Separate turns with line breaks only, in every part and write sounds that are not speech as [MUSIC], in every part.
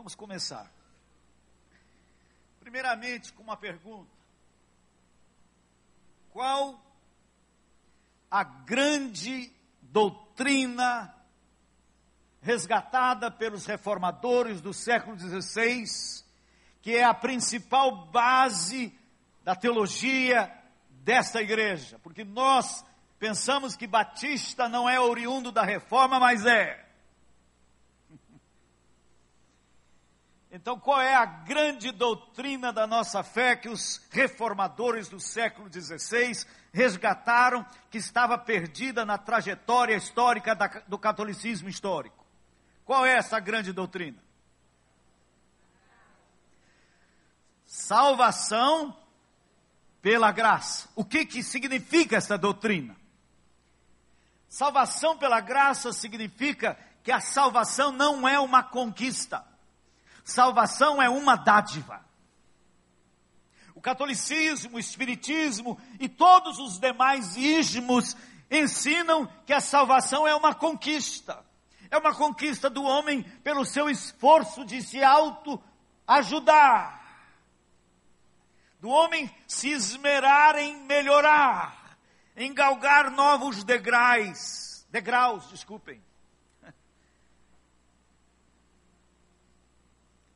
Vamos começar. Primeiramente, com uma pergunta: Qual a grande doutrina resgatada pelos reformadores do século XVI, que é a principal base da teologia desta igreja? Porque nós pensamos que Batista não é oriundo da reforma, mas é. Então, qual é a grande doutrina da nossa fé que os reformadores do século XVI resgataram, que estava perdida na trajetória histórica da, do catolicismo histórico? Qual é essa grande doutrina? Salvação pela graça. O que, que significa essa doutrina? Salvação pela graça significa que a salvação não é uma conquista. Salvação é uma dádiva. O catolicismo, o espiritismo e todos os demais ismos ensinam que a salvação é uma conquista. É uma conquista do homem pelo seu esforço de se auto ajudar. Do homem se esmerar em melhorar, em galgar novos degraus, degraus, desculpem.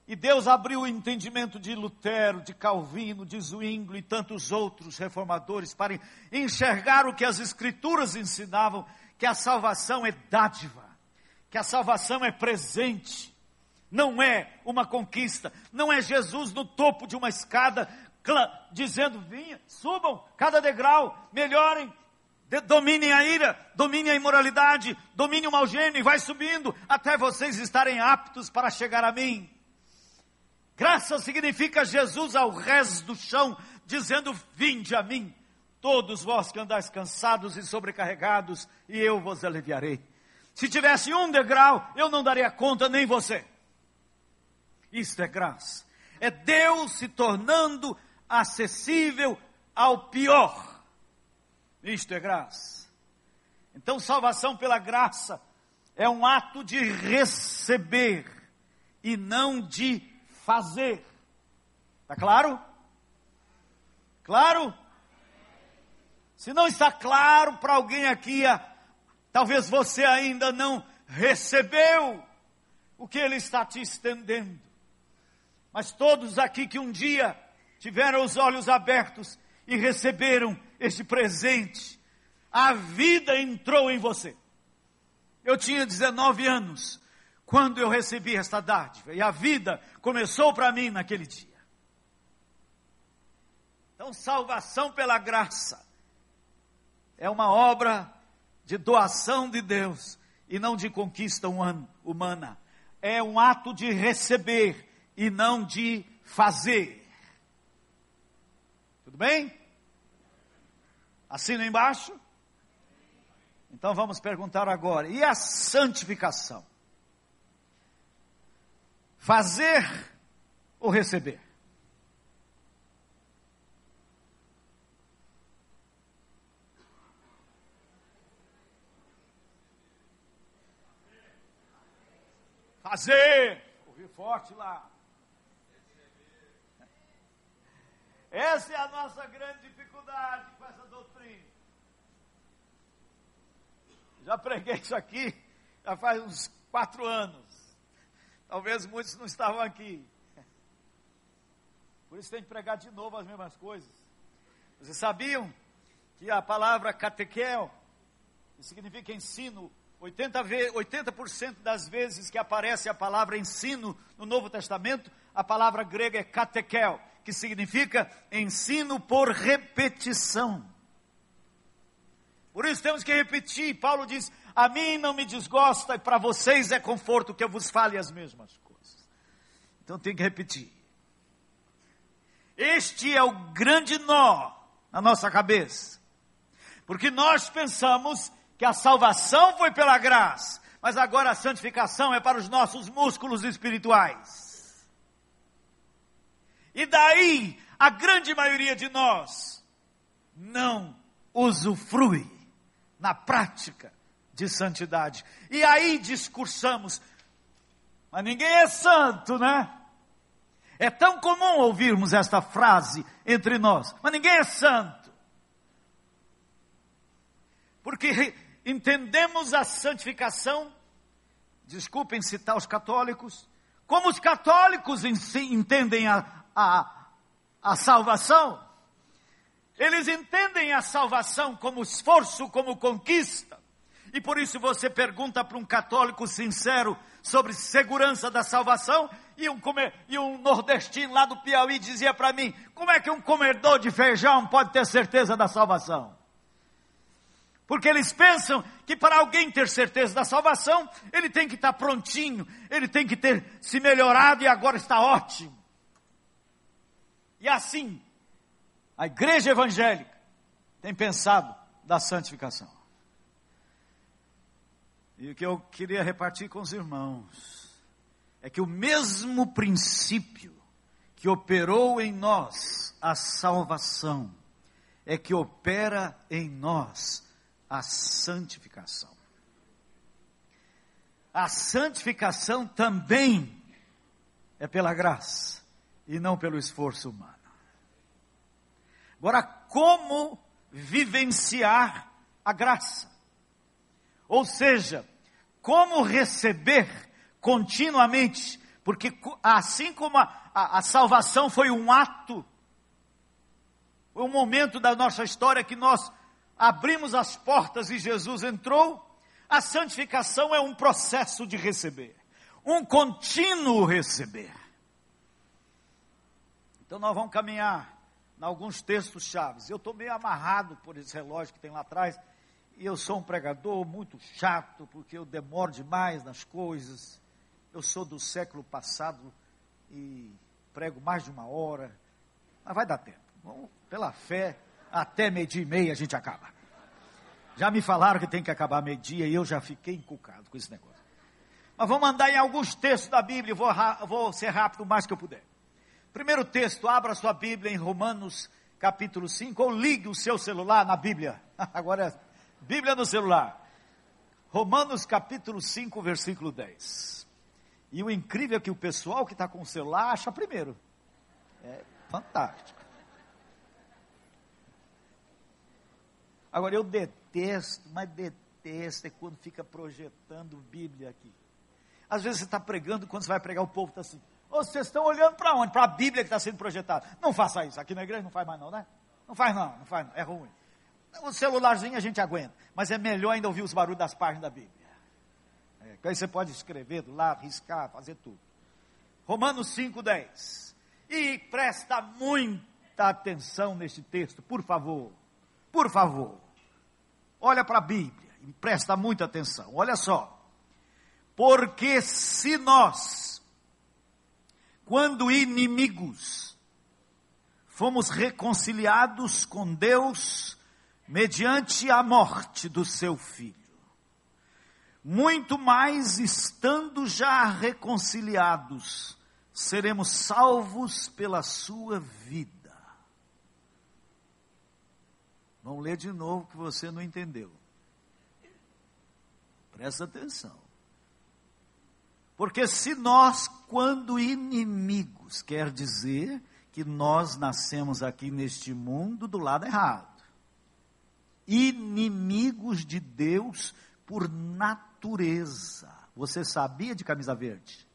E Deus abriu o entendimento de Lutero, de Calvino, de Zwingli e tantos outros reformadores para enxergar o que as Escrituras ensinavam: que a salvação é dádiva, que a salvação é presente, não é uma conquista, não é Jesus no topo de uma escada dizendo: vinha, subam cada degrau, melhorem, dominem a ira, dominem a imoralidade, dominem o mau gênio e vai subindo até vocês estarem aptos para chegar a mim. Graça significa Jesus ao rés do chão, dizendo: Vinde a mim, todos vós que andais cansados e sobrecarregados, e eu vos aliviarei. Se tivesse um degrau, eu não daria conta nem você. Isto é graça. É Deus se tornando acessível ao pior. Isto é graça. Então, salvação pela graça é um ato de receber e não de fazer. Está claro? Claro? Se não está claro para alguém aqui, talvez você ainda não recebeu o que ele está te estendendo. Mas todos aqui que um dia tiveram os olhos abertos e receberam este presente, a vida entrou em você. Eu tinha 19 anos quando eu recebi esta dádiva. E a vida começou para mim naquele dia. Então, salvação pela graça é uma obra de doação de Deus e não de conquista humana. É um ato de receber e não de fazer. Tudo bem? Assina embaixo? Então vamos perguntar agora: e a santificação? Fazer ou receber? Fazer. Ouvi forte lá. Essa é a nossa grande dificuldade com essa doutrina. Já preguei isso aqui já faz uns quatro anos. Talvez muitos não estavam aqui. Por isso tem que pregar de novo as mesmas coisas. Vocês sabiam que a palavra catequel, que significa ensino, 80%, 80 das vezes que aparece a palavra ensino no Novo Testamento, a palavra grega é catequel, que significa ensino por repetição. Por isso temos que repetir. Paulo diz: a mim não me desgosta e para vocês é conforto que eu vos fale as mesmas coisas. Então tem que repetir. Este é o grande nó na nossa cabeça. Porque nós pensamos que a salvação foi pela graça, mas agora a santificação é para os nossos músculos espirituais. E daí a grande maioria de nós não usufrui na prática de santidade. E aí discursamos, Mas ninguém é santo, né? É tão comum ouvirmos esta frase entre nós, mas ninguém é santo. Porque entendemos a santificação, desculpem citar os católicos, como os católicos entendem a, a, a salvação. Eles entendem a salvação como esforço, como conquista. E por isso você pergunta para um católico sincero sobre segurança da salvação, e um, comer, e um nordestino lá do Piauí dizia para mim: como é que um comedor de feijão pode ter certeza da salvação? Porque eles pensam que para alguém ter certeza da salvação, ele tem que estar prontinho, ele tem que ter se melhorado e agora está ótimo. E assim, a igreja evangélica tem pensado da santificação. E o que eu queria repartir com os irmãos é que o mesmo princípio que operou em nós a salvação é que opera em nós a santificação. A santificação também é pela graça e não pelo esforço humano. Agora, como vivenciar a graça? Ou seja, como receber continuamente, porque assim como a, a, a salvação foi um ato, foi um momento da nossa história que nós abrimos as portas e Jesus entrou, a santificação é um processo de receber, um contínuo receber. Então nós vamos caminhar em alguns textos chaves. Eu estou meio amarrado por esse relógio que tem lá atrás, e eu sou um pregador muito chato, porque eu demoro demais nas coisas. Eu sou do século passado e prego mais de uma hora, mas vai dar tempo. Vamos, pela fé, até meio-dia e meia a gente acaba. Já me falaram que tem que acabar meio-dia e eu já fiquei encucado com esse negócio. Mas vamos andar em alguns textos da Bíblia, vou, vou ser rápido o mais que eu puder. Primeiro texto, abra sua Bíblia em Romanos capítulo 5, ou ligue o seu celular na Bíblia. [LAUGHS] Agora é Bíblia no celular. Romanos capítulo 5, versículo 10. E o incrível é que o pessoal que está com o celular acha primeiro. É fantástico. Agora eu detesto, mas detesto é quando fica projetando Bíblia aqui. Às vezes você está pregando, quando você vai pregar, o povo está assim. Vocês estão olhando para onde? Para a Bíblia que está sendo projetada. Não faça isso. Aqui na igreja não faz mais não, né? Não faz não, não faz não. É ruim. O celularzinho a gente aguenta. Mas é melhor ainda ouvir os barulhos das páginas da Bíblia. É, aí você pode escrever do lado, riscar, fazer tudo. Romanos 5,10. E presta muita atenção neste texto, por favor. Por favor. Olha para a Bíblia e presta muita atenção. Olha só. Porque se nós quando inimigos, fomos reconciliados com Deus mediante a morte do seu filho. Muito mais estando já reconciliados, seremos salvos pela sua vida. Vamos ler de novo que você não entendeu. Presta atenção. Porque se nós, quando inimigos, quer dizer que nós nascemos aqui neste mundo do lado errado. Inimigos de Deus por natureza. Você sabia de camisa verde?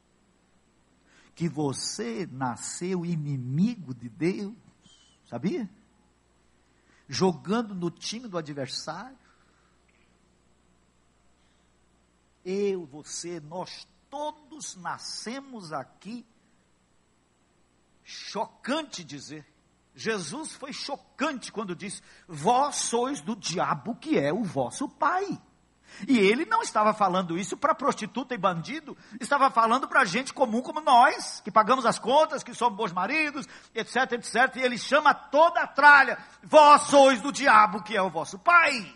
Que você nasceu inimigo de Deus? Sabia? Jogando no time do adversário. Eu, você, nós todos nascemos aqui. Chocante dizer. Jesus foi chocante quando disse: Vós sois do diabo que é o vosso pai. E ele não estava falando isso para prostituta e bandido, estava falando para gente comum como nós, que pagamos as contas, que somos bons maridos, etc, etc. E ele chama toda a tralha: Vós sois do diabo que é o vosso pai.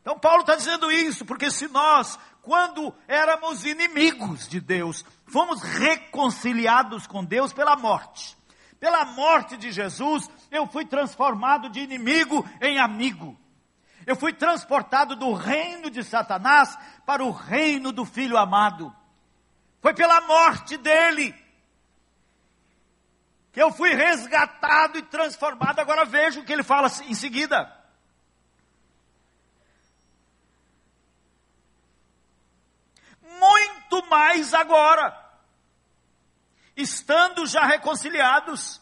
Então Paulo está dizendo isso, porque se nós, quando éramos inimigos de Deus, fomos reconciliados com Deus pela morte. Pela morte de Jesus, eu fui transformado de inimigo em amigo. Eu fui transportado do reino de Satanás para o reino do Filho amado. Foi pela morte dele que eu fui resgatado e transformado. Agora veja o que ele fala em seguida. Muito mais agora, estando já reconciliados,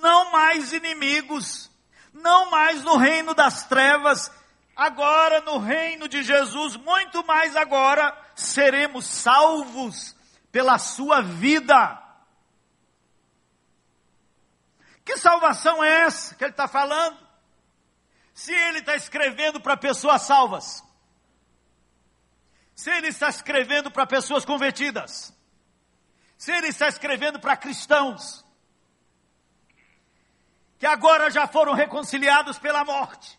não mais inimigos, não mais no reino das trevas, agora no reino de Jesus, muito mais agora, seremos salvos pela sua vida. Que salvação é essa que ele está falando? Se ele está escrevendo para pessoas salvas, se ele está escrevendo para pessoas convertidas, se ele está escrevendo para cristãos, que agora já foram reconciliados pela morte,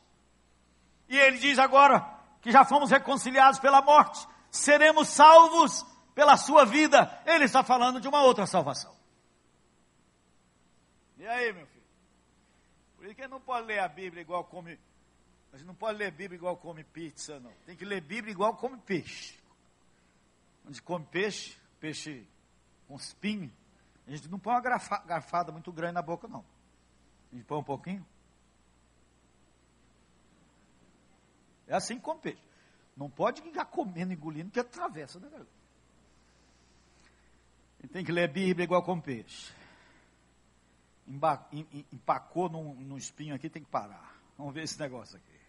e ele diz agora que já fomos reconciliados pela morte, seremos salvos pela sua vida. Ele está falando de uma outra salvação. E aí, meu filho? Por isso que não pode ler a Bíblia igual come. A gente não pode ler Bíblia igual come pizza, não. Tem que ler Bíblia igual come peixe. Onde come peixe, peixe com espinho, a gente não põe uma garfada muito grande na boca, não. A gente põe um pouquinho. É assim come peixe. Não pode ficar comendo, engolindo, que atravessa, né, galera? tem que ler a Bíblia igual com peixe empacou num, num espinho aqui, tem que parar. Vamos ver esse negócio aqui.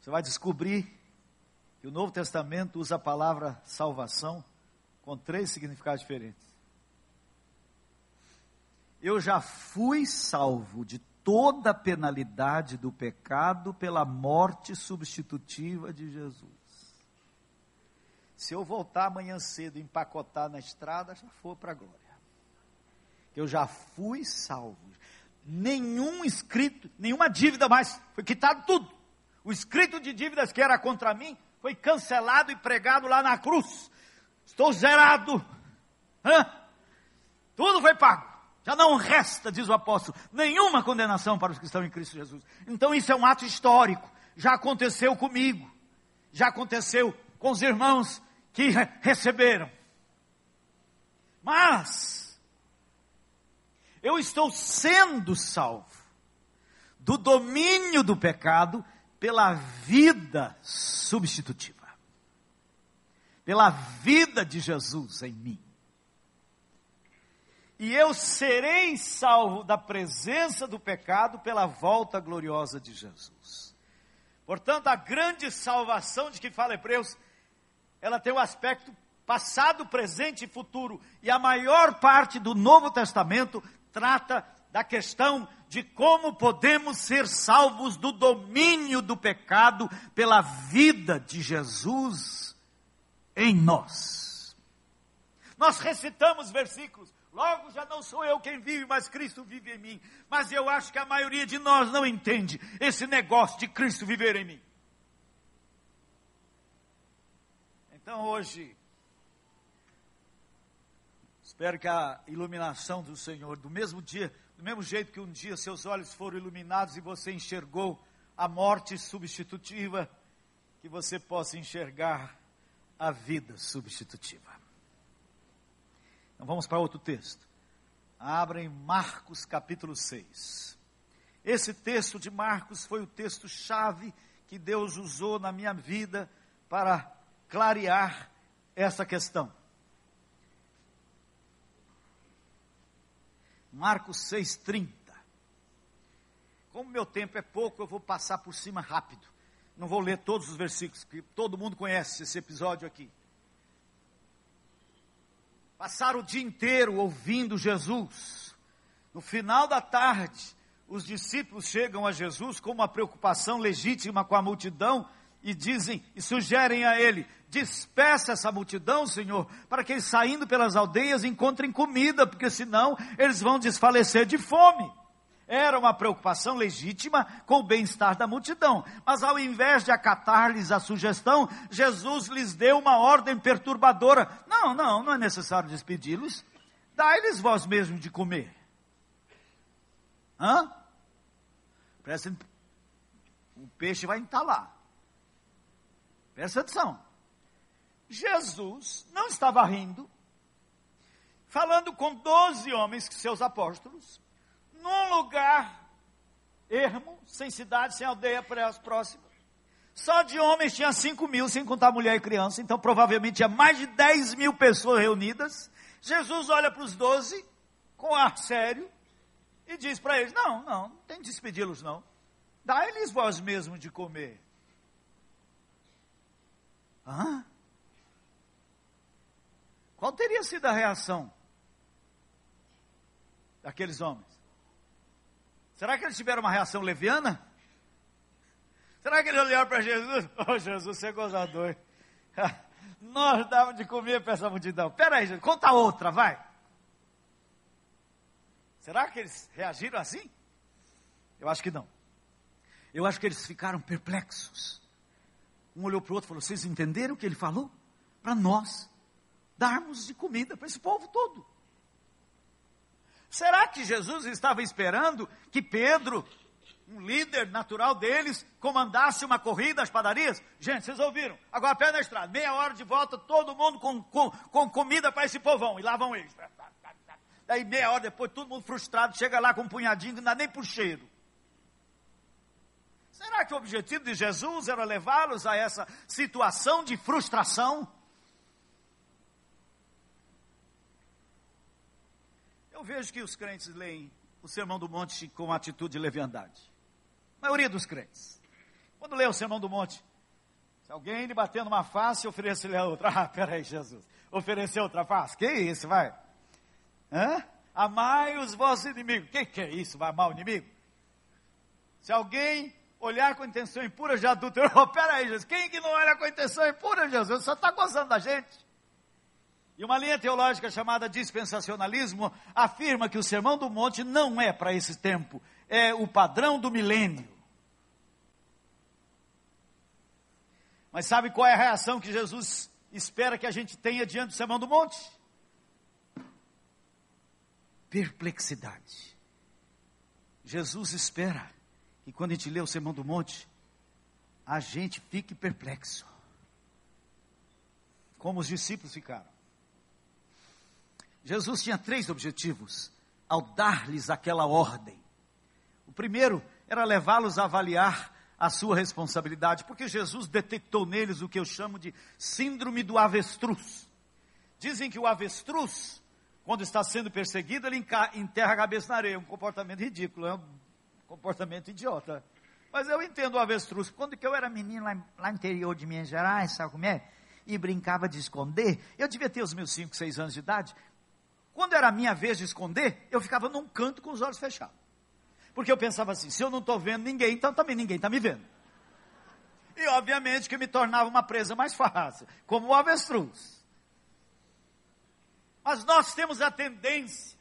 Você vai descobrir o Novo Testamento usa a palavra salvação com três significados diferentes. Eu já fui salvo de toda a penalidade do pecado pela morte substitutiva de Jesus. Se eu voltar amanhã cedo e empacotar na estrada, já for para a glória eu já fui salvo. Nenhum escrito, nenhuma dívida mais, foi quitado tudo. O escrito de dívidas que era contra mim foi cancelado e pregado lá na cruz. Estou zerado. Hã? Tudo foi pago. Já não resta, diz o apóstolo, nenhuma condenação para os que estão em Cristo Jesus. Então isso é um ato histórico. Já aconteceu comigo. Já aconteceu com os irmãos que receberam. Mas eu estou sendo salvo do domínio do pecado pela vida substitutiva, pela vida de Jesus em mim. E eu serei salvo da presença do pecado pela volta gloriosa de Jesus. Portanto, a grande salvação de que fala Hebreus, ela tem o um aspecto passado, presente e futuro. E a maior parte do Novo Testamento trata da questão de como podemos ser salvos do domínio do pecado pela vida de Jesus em nós. Nós recitamos versículos, logo já não sou eu quem vive, mas Cristo vive em mim. Mas eu acho que a maioria de nós não entende esse negócio de Cristo viver em mim. Então hoje, Espero que a iluminação do Senhor, do mesmo dia, do mesmo jeito que um dia seus olhos foram iluminados e você enxergou a morte substitutiva, que você possa enxergar a vida substitutiva. Então vamos para outro texto. Abra em Marcos capítulo 6. Esse texto de Marcos foi o texto chave que Deus usou na minha vida para clarear essa questão. Marcos 6,30. Como meu tempo é pouco, eu vou passar por cima rápido. Não vou ler todos os versículos, que todo mundo conhece esse episódio aqui. Passaram o dia inteiro ouvindo Jesus. No final da tarde, os discípulos chegam a Jesus com uma preocupação legítima com a multidão e dizem e sugerem a ele: Despeça essa multidão, Senhor, para que eles saindo pelas aldeias encontrem comida, porque senão eles vão desfalecer de fome. Era uma preocupação legítima com o bem-estar da multidão. Mas ao invés de acatar-lhes a sugestão, Jesus lhes deu uma ordem perturbadora. Não, não, não é necessário despedi-los. Dai-lhes vós mesmos de comer. Hã? Prestem, o peixe vai entalar. Presta atenção. Jesus não estava rindo, falando com doze homens, seus apóstolos, num lugar ermo, sem cidade, sem aldeia próxima. Só de homens tinha 5 mil, sem contar mulher e criança, então provavelmente tinha mais de 10 mil pessoas reunidas. Jesus olha para os doze, com ar sério, e diz para eles: Não, não, não tem de despedi-los, não. Dá-lhes vós mesmo de comer. Hã? Qual teria sido a reação daqueles homens? Será que eles tiveram uma reação leviana? Será que eles olharam para Jesus? [LAUGHS] Oh, Jesus, você é gozador. [LAUGHS] Nós dávamos de comer para essa multidão. Pera aí, Jesus, conta outra, vai. Será que eles reagiram assim? Eu acho que não. Eu acho que eles ficaram perplexos. Um olhou para o outro e falou: Vocês entenderam o que ele falou? Para nós darmos de comida para esse povo todo. Será que Jesus estava esperando que Pedro, um líder natural deles, comandasse uma corrida às padarias? Gente, vocês ouviram? Agora pé na estrada, meia hora de volta, todo mundo com, com, com comida para esse povão. E lá vão eles. Daí meia hora depois, todo mundo frustrado, chega lá com um punhadinho, não dá nem por cheiro. Será que o objetivo de Jesus era levá-los a essa situação de frustração? Eu vejo que os crentes leem o Sermão do Monte com atitude de leviandade. A maioria dos crentes. Quando lê o Sermão do Monte, se alguém lhe bater numa face, oferece-lhe a outra. [LAUGHS] Ah, peraí, Jesus. Oferecer outra face? Que isso, vai? Hã? Amai os vossos inimigos. Que, que é isso? Vai amar o inimigo? Se alguém olhar com intenção impura de adultério, oh, [LAUGHS] peraí, Jesus, quem que não olha com intenção impura, Jesus? Só está gozando da gente. E uma linha teológica chamada dispensacionalismo afirma que o Sermão do Monte não é para esse tempo, é o padrão do milênio. Mas sabe qual é a reação que Jesus espera que a gente tenha diante do Sermão do Monte? perplexidade. Jesus espera que quando a gente lê o Sermão do Monte, a gente fique perplexo. Como os discípulos ficaram. Jesus tinha três objetivos ao dar-lhes aquela ordem. O primeiro era levá-los a avaliar a sua responsabilidade, porque Jesus detectou neles o que eu chamo de síndrome do avestruz. Dizem que o avestruz quando está sendo perseguido, ele enterra a cabeça na areia. Um comportamento ridículo, é um comportamento idiota. Mas eu entendo o avestruz. Quando que eu era menino lá, lá no interior de Minas Gerais, sabe como é? E brincava de esconder, eu devia ter os meus 5, 6 anos de idade. Quando era a minha vez de esconder, eu ficava num canto com os olhos fechados. Porque eu pensava assim, se eu não estou vendo ninguém, então também ninguém está me vendo. E obviamente que me tornava uma presa mais fácil, como o avestruz. Mas nós temos a tendência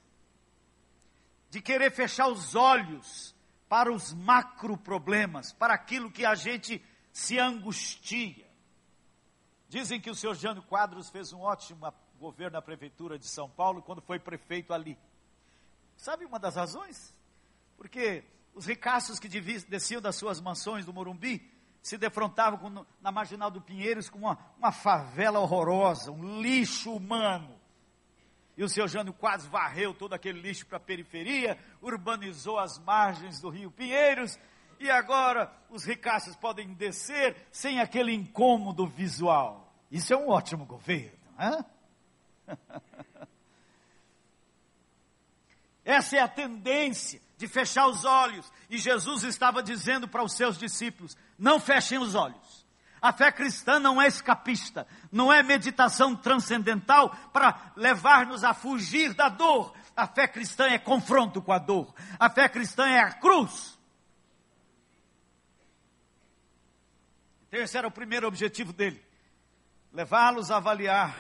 de querer fechar os olhos para os macro problemas, para aquilo que a gente se angustia. Dizem que o senhor Jânio Quadros fez um ótimo governo na prefeitura de São Paulo quando foi prefeito ali. Sabe uma das razões? Porque os ricaços que desciam das suas mansões do Morumbi se defrontavam com, na marginal do Pinheiros com uma, uma favela horrorosa, um lixo humano e o seu Jânio quase varreu todo aquele lixo para a periferia, urbanizou as margens do rio Pinheiros, e agora os ricaços podem descer sem aquele incômodo visual. Isso é um ótimo governo, hein? [LAUGHS] Essa é a tendência de fechar os olhos. E Jesus estava dizendo para os seus discípulos: não fechem os olhos. A fé cristã não é escapista, não é meditação transcendental para levar-nos a fugir da dor. A fé cristã é confronto com a dor. A fé cristã é a cruz. Esse era o primeiro objetivo dele: levá-los a avaliar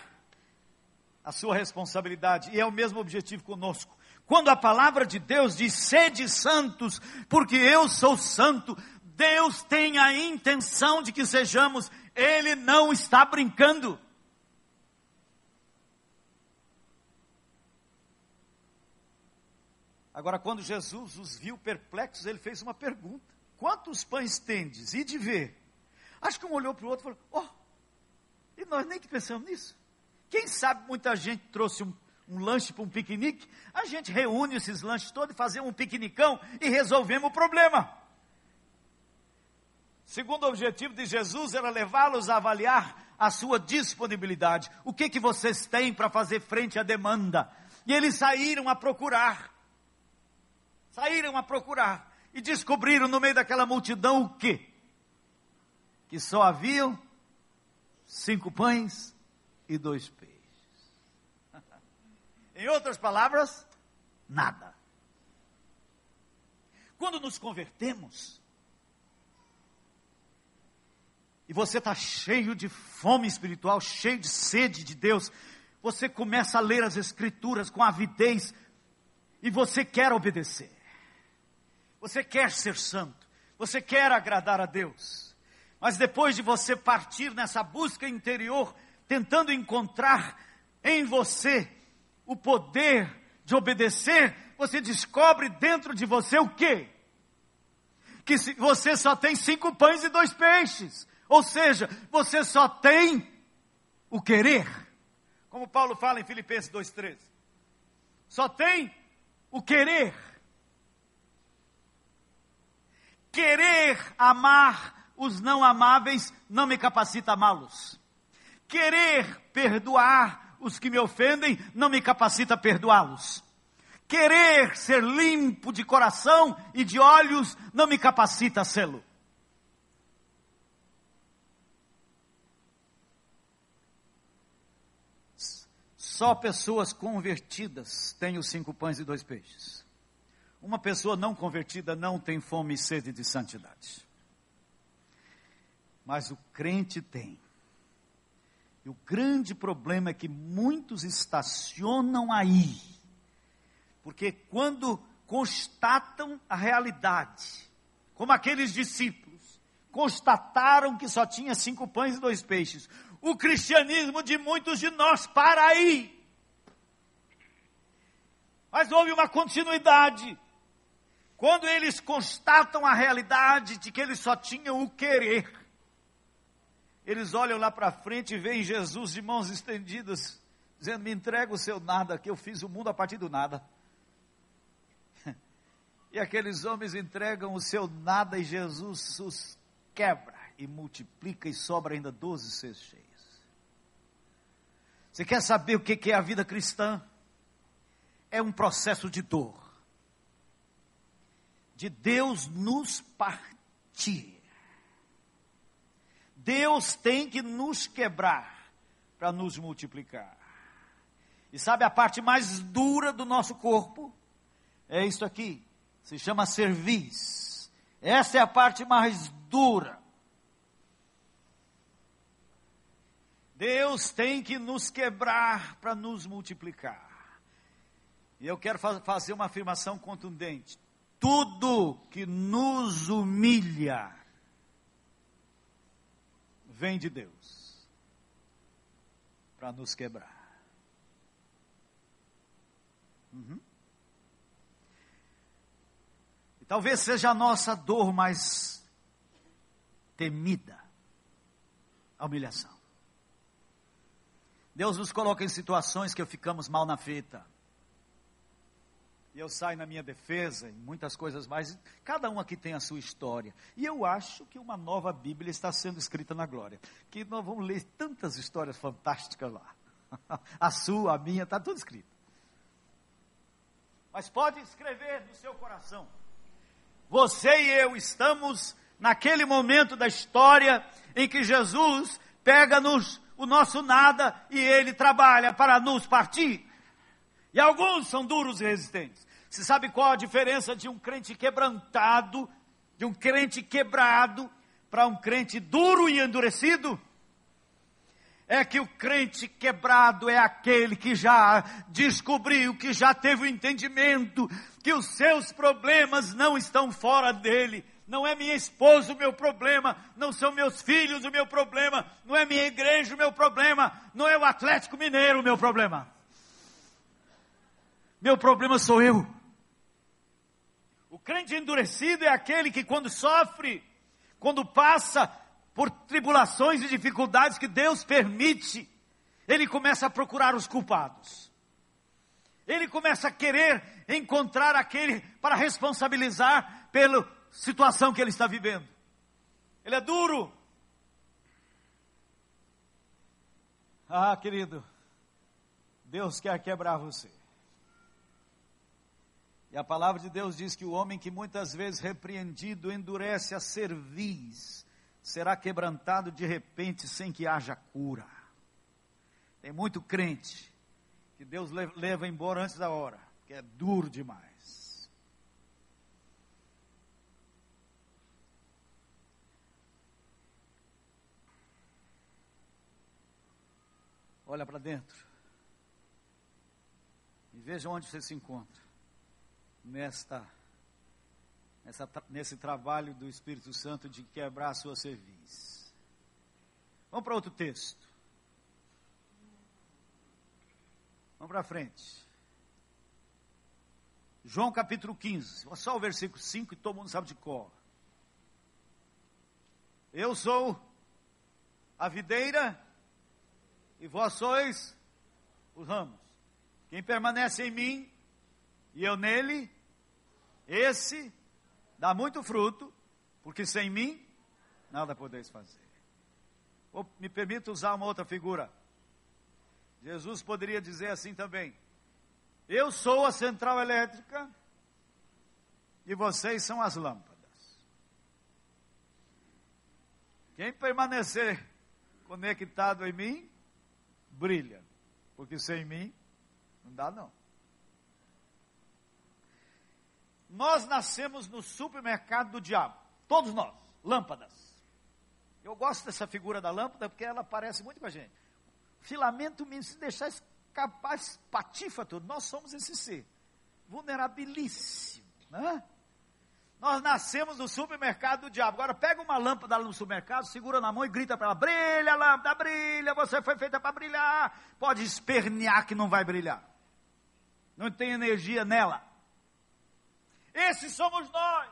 a sua responsabilidade. E é o mesmo objetivo conosco. Quando a palavra de Deus diz: sede santos, porque eu sou santo, Deus tem a intenção de que sejamos, Ele não está brincando. Agora, quando Jesus os viu perplexos, ele fez uma pergunta. quantos pães tendes? E de ver. Acho que um olhou para o outro e falou, oh, e nós nem que pensamos nisso. Quem sabe muita gente trouxe um, um lanche para um piquenique, a gente reúne esses lanches todos e fazemos um piquenicão e resolvemos o problema. Segundo objetivo de Jesus era levá-los a avaliar a sua disponibilidade. O que que vocês têm para fazer frente à demanda? E eles saíram a procurar. Saíram a procurar e descobriram no meio daquela multidão o quê? Que só haviam cinco pães e dois peixes. [LAUGHS] em outras palavras, nada. Quando nos convertemos, e você está cheio de fome espiritual, cheio de sede de Deus, você começa a ler as Escrituras com avidez e você quer obedecer, você quer ser santo, você quer agradar a Deus, mas depois de você partir nessa busca interior, tentando encontrar em você o poder de obedecer, você descobre dentro de você o quê? Que você só tem cinco pães e dois peixes. Ou seja, você só tem o querer. Como Paulo fala em Filipenses 2,13. Só tem o querer. Querer amar os não amáveis não me capacita a amá-los. Querer perdoar os que me ofendem não me capacita a perdoá-los. Querer ser limpo de coração e de olhos não me capacita a sê-lo. Só pessoas convertidas têm os cinco pães e dois peixes. Uma pessoa não convertida não tem fome e sede de santidade. Mas o crente tem. E o grande problema é que muitos estacionam aí. Porque quando constatam a realidade, como aqueles discípulos, constataram que só tinha cinco pães e dois peixes o cristianismo de muitos de nós para aí. Mas houve uma continuidade. Quando eles constatam a realidade de que eles só tinham o querer, eles olham lá para frente e veem Jesus de mãos estendidas, dizendo: Me entrega o seu nada, que eu fiz o mundo a partir do nada. [LAUGHS] E aqueles homens entregam o seu nada e Jesus os quebra e multiplica e sobra ainda doze cestos cheios. Você quer saber o que é a vida cristã? É um processo de dor. De Deus nos partir. Deus tem que nos quebrar para nos multiplicar. E sabe a parte mais dura do nosso corpo? É isso aqui. Se chama cerviz. Essa é a parte mais dura. Deus tem que nos quebrar para nos multiplicar. E eu quero fazer uma afirmação contundente. Tudo que nos humilha vem de Deus para nos quebrar. Uhum. E talvez seja a nossa dor mais temida a humilhação. Deus nos coloca em situações que ficamos mal na fita. E eu saio na minha defesa, e muitas coisas mais. Cada um aqui tem a sua história. E eu acho que uma nova Bíblia está sendo escrita na glória. Que nós vamos ler tantas histórias fantásticas lá. [LAUGHS] A sua, a minha, está tudo escrito. Mas pode escrever no seu coração. Você e eu estamos naquele momento da história em que Jesus pega-nos o nosso nada e ele trabalha para nos partir. E alguns são duros e resistentes. Você sabe qual a diferença de um crente quebrantado, de um crente quebrado, para um crente duro e endurecido? É que o crente quebrado é aquele que já descobriu, que já teve o entendimento, que os seus problemas não estão fora dele, não é minha esposa o meu problema, não são meus filhos o meu problema, não é minha igreja o meu problema, não é o Atlético Mineiro o meu problema. Meu problema sou eu. Crente endurecido é aquele que, quando sofre, quando passa por tribulações e dificuldades que Deus permite, ele começa a procurar os culpados. Ele começa a querer encontrar aquele para responsabilizar pela situação que ele está vivendo. Ele é duro. Ah, querido, Deus quer quebrar você. E a palavra de Deus diz que o homem que muitas vezes repreendido endurece a cerviz, será quebrantado de repente sem que haja cura. Tem muito crente que Deus leva embora antes da hora, que é duro demais. Olha para dentro e veja onde você se encontra nesta, nessa, nesse trabalho do Espírito Santo de quebrar a sua cerviz. Vamos para outro texto. Vamos para frente. João capítulo 15, só o versículo 5 e todo mundo sabe de cor. Eu sou a videira e vós sois os ramos. Quem permanece em mim e eu nele, esse dá muito fruto, porque sem mim nada podeis fazer. Ou me permita usar uma outra figura. Jesus poderia dizer assim também: Eu sou a central elétrica e vocês são as lâmpadas. Quem permanecer conectado em mim, brilha, porque sem mim não dá não. Nós nascemos no supermercado do diabo. Todos nós. Lâmpadas. Eu gosto dessa figura da lâmpada porque ela parece muito com a gente. Filamento me se deixar escapar, patifa tudo. Nós somos esse ser. Vulnerabilíssimo. Né? Nós nascemos no supermercado do diabo. Agora pega uma lâmpada no supermercado, segura na mão e grita para ela: brilha, lâmpada, brilha, você foi feita para brilhar. Pode espernear que não vai brilhar. Não tem energia nela. Esses somos nós.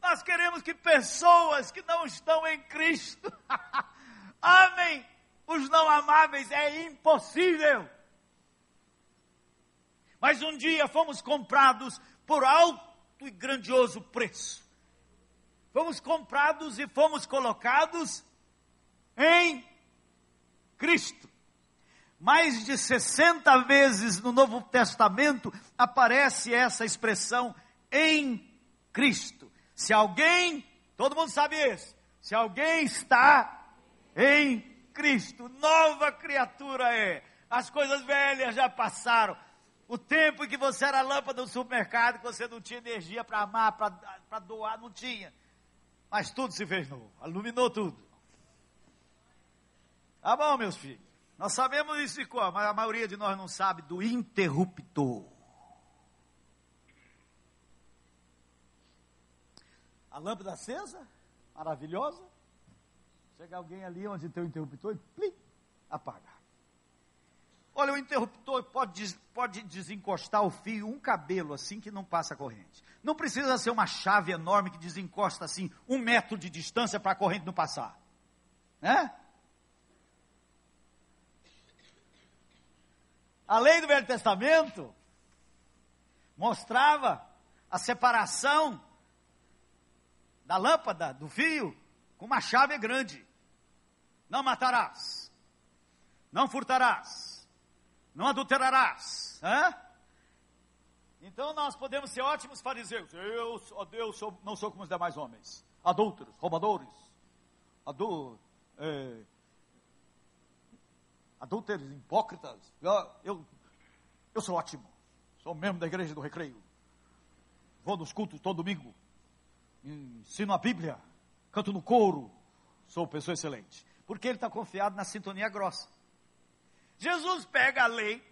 Nós queremos que pessoas que não estão em Cristo [LAUGHS] amem os não amáveis. É impossível. Mas um dia fomos comprados por alto e grandioso preço. Fomos comprados e fomos colocados em Cristo mais de 60 vezes no Novo Testamento aparece essa expressão em Cristo. Se alguém, todo mundo sabe isso, se alguém está em Cristo, nova criatura é. As coisas velhas já passaram. O tempo em que você era lâmpada no supermercado, que você não tinha energia para amar, para doar, não tinha. Mas tudo se fez novo, iluminou tudo. Tá bom, meus filhos. Nós sabemos isso de cor, mas a maioria de nós não sabe do interruptor. A lâmpada acesa, maravilhosa. Chega alguém ali onde tem o interruptor e plim, apaga. Olha, o interruptor pode, pode desencostar o fio, um cabelo assim que não passa a corrente. Não precisa ser uma chave enorme que desencosta assim um metro de distância para a corrente não passar. Né? A lei do Velho Testamento mostrava a separação da lâmpada, do fio, com uma chave grande. Não matarás, não furtarás, não adulterarás. Hã? Então nós podemos ser ótimos fariseus. Eu, oh Deus, sou, não sou como os demais homens. Adúlteros, roubadores, adu, é, adúlteros, hipócritas. Eu, eu, eu sou ótimo. Sou membro da igreja do recreio. Vou nos cultos todo domingo. Ensino a Bíblia. Canto no coro. Sou pessoa excelente. Porque ele está confiado na sintonia grossa. Jesus pega a lei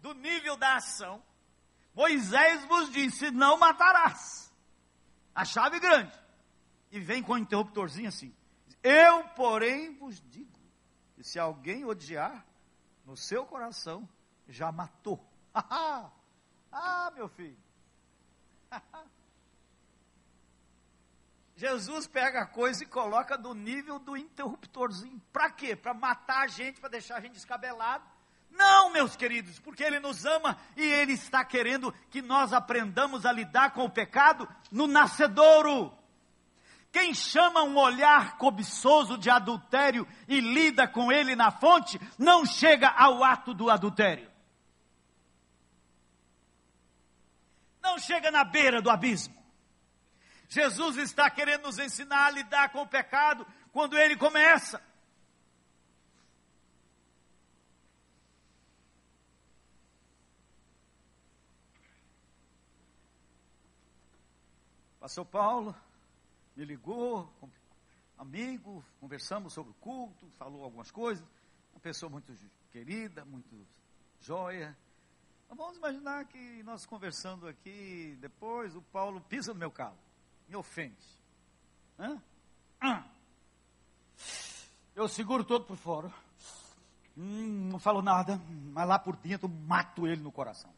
do nível da ação. Moisés vos disse: não matarás. A chave grande. E vem com um interruptorzinho assim. Eu, porém, vos digo se alguém odiar, no seu coração já matou. [LAUGHS] ah, meu filho. [LAUGHS] Jesus pega a coisa e coloca no nível do interruptorzinho. Para quê? Para matar a gente, para deixar a gente descabelado. Não, meus queridos, porque Ele nos ama e Ele está querendo que nós aprendamos a lidar com o pecado no nascedouro. Quem chama um olhar cobiçoso de adultério e lida com ele na fonte, não chega ao ato do adultério. Não chega na beira do abismo. Jesus está querendo nos ensinar a lidar com o pecado quando ele começa. Pastor Paulo me ligou, amigo, conversamos sobre o culto, falou algumas coisas. Uma pessoa muito querida, muito joia. Vamos imaginar que nós conversando aqui, depois o Paulo pisa no meu carro me ofende. Hã? Eu seguro todo por fora. Hum, não falo nada, mas lá por dentro mato ele no coração.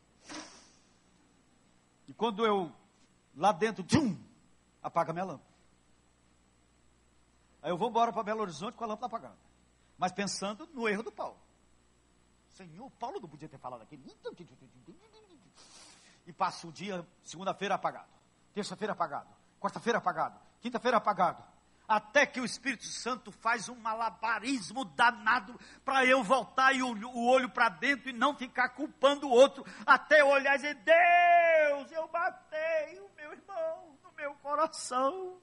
E quando eu, lá dentro, tchum, apaga minha lâmpada. Aí eu vou embora para Belo Horizonte com a lâmpada apagada. Mas pensando no erro do Paulo. Senhor, Paulo não podia ter falado aquilo. E passa o dia, segunda-feira apagado. Terça-feira apagado quarta-feira apagado, quinta-feira apagado, até que o Espírito Santo faz um malabarismo danado para eu voltar e o, o olho para dentro e não ficar culpando o outro, até olhar e dizer: Deus, eu matei o meu irmão no meu coração.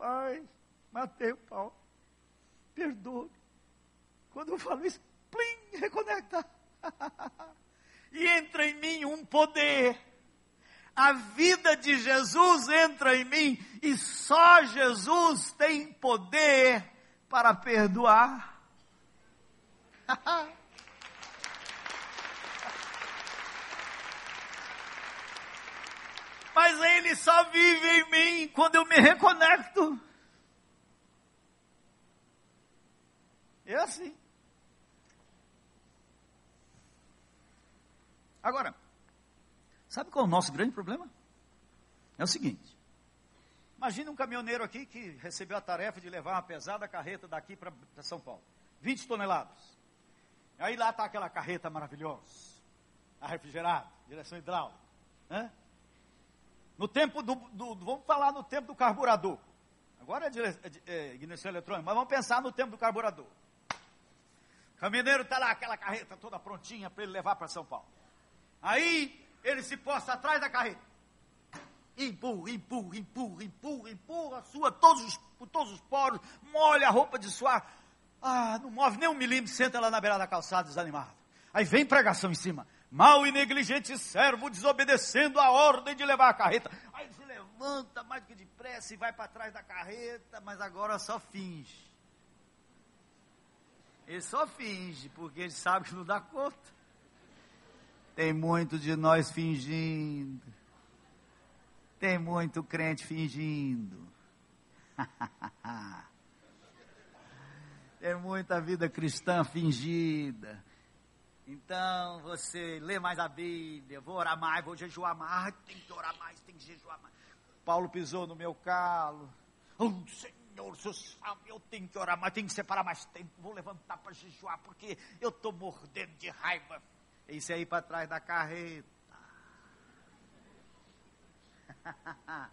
Pai, matei o pau, perdoe. Quando eu falo isso, plim, reconecta. [LAUGHS] e entra em mim um poder a vida de Jesus entra em mim e só Jesus tem poder para perdoar. [LAUGHS] Mas ele só vive em mim quando eu me reconecto. É assim. Agora, Sabe qual é o nosso grande problema? É o seguinte: imagine um caminhoneiro aqui que recebeu a tarefa de levar uma pesada carreta daqui para São Paulo, 20 toneladas. Aí lá está aquela carreta maravilhosa, a refrigerada, direção hidráulica. Né? No tempo do, do, vamos falar no tempo do carburador. Agora é, dire, é, é ignição eletrônica, mas vamos pensar no tempo do carburador. O caminhoneiro está lá, aquela carreta toda prontinha para ele levar para São Paulo. Aí ele se posta atrás da carreta. Empurra, empurra, empurra, empurra, empurra, sua todos os, por todos os poros, molha a roupa de suar. Ah, não move nem um milímetro, senta lá na beira da calçada desanimado. Aí vem pregação em cima. Mal e negligente servo desobedecendo a ordem de levar a carreta. Aí se levanta mais do que depressa e vai para trás da carreta, mas agora só finge. Ele só finge, porque ele sabe que não dá conta. Tem muito de nós fingindo. Tem muito crente fingindo. [LAUGHS] Tem muita vida cristã fingida. Então você lê mais a Bíblia, vou orar mais, vou jejuar mais, tem que orar mais, tem que jejuar mais. Paulo pisou no meu calo. Oh, Senhor, se eu tenho que orar mais, tenho que separar mais tempo, vou levantar para jejuar, porque eu estou mordendo de raiva. Isso aí para trás da carreta. [LAUGHS]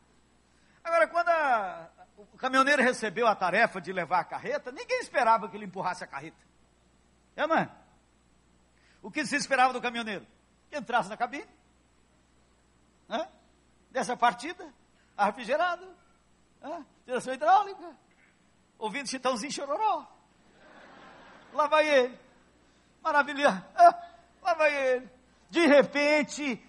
Agora, quando a, o caminhoneiro recebeu a tarefa de levar a carreta, ninguém esperava que ele empurrasse a carreta. É, é? O que se esperava do caminhoneiro? Que entrasse na cabine, né? dessa partida, refrigerado, né? direção hidráulica, ouvindo chitãozinho chororó. Lá vai ele. Maravilha. Lá vai ele. De repente,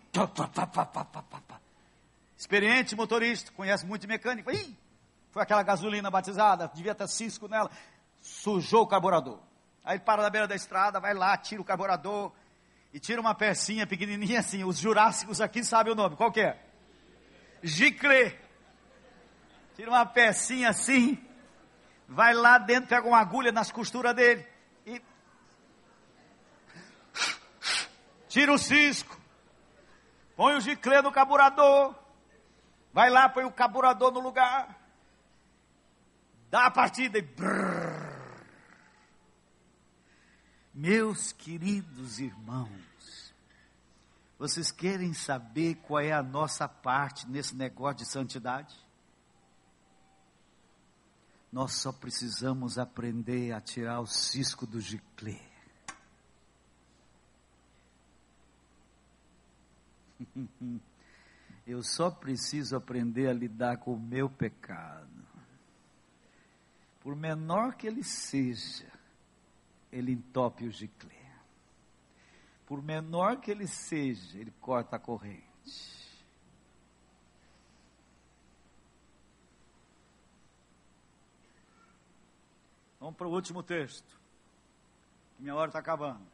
experiente motorista, conhece muito de mecânico. Ih, foi aquela gasolina batizada, devia estar cisco nela, sujou o carburador. Aí ele para na beira da estrada, vai lá, tira o carburador e tira uma pecinha pequenininha assim. Os jurássicos aqui sabem o nome, qual que é? Giclê. Tira uma pecinha assim, vai lá dentro, pega uma agulha nas costuras dele tira o cisco, põe o giclê no carburador, vai lá, põe o carburador no lugar, dá a partida e brrr. Meus queridos irmãos, vocês querem saber qual é a nossa parte nesse negócio de santidade? Nós só precisamos aprender a tirar o cisco do giclê. [LAUGHS] Eu só preciso aprender a lidar com o meu pecado. Por menor que ele seja, ele entope o giclê. Por menor que ele seja, ele corta a corrente. Vamos para o último texto. Minha hora está acabando.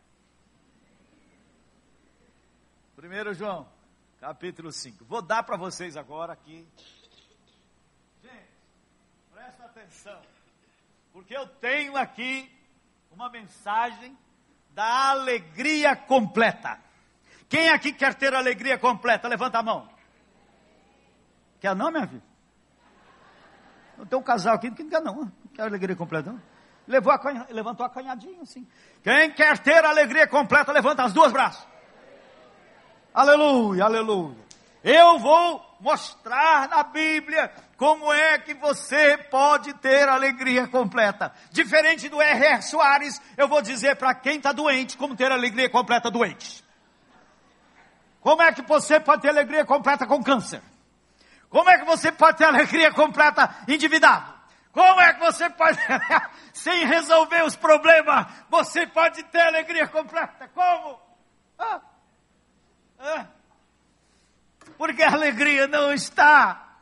1 João, capítulo 5. Vou dar para vocês agora aqui. Gente, presta atenção. Porque eu tenho aqui uma mensagem da alegria completa. Quem aqui quer ter alegria completa? Levanta a mão. Quer não, minha filha? Não tem um casal aqui que não quer não. Quer alegria completa não. Levou a canha, levantou a canhadinha assim. Quem quer ter alegria completa, levanta as duas braços. Aleluia, aleluia. Eu vou mostrar na Bíblia como é que você pode ter alegria completa. Diferente do R.R. Soares, eu vou dizer para quem está doente como ter alegria completa doente. Como é que você pode ter alegria completa com câncer? Como é que você pode ter alegria completa endividado? Como é que você pode, [LAUGHS] sem resolver os problemas, você pode ter alegria completa? Como? Ah, ah, porque a alegria não está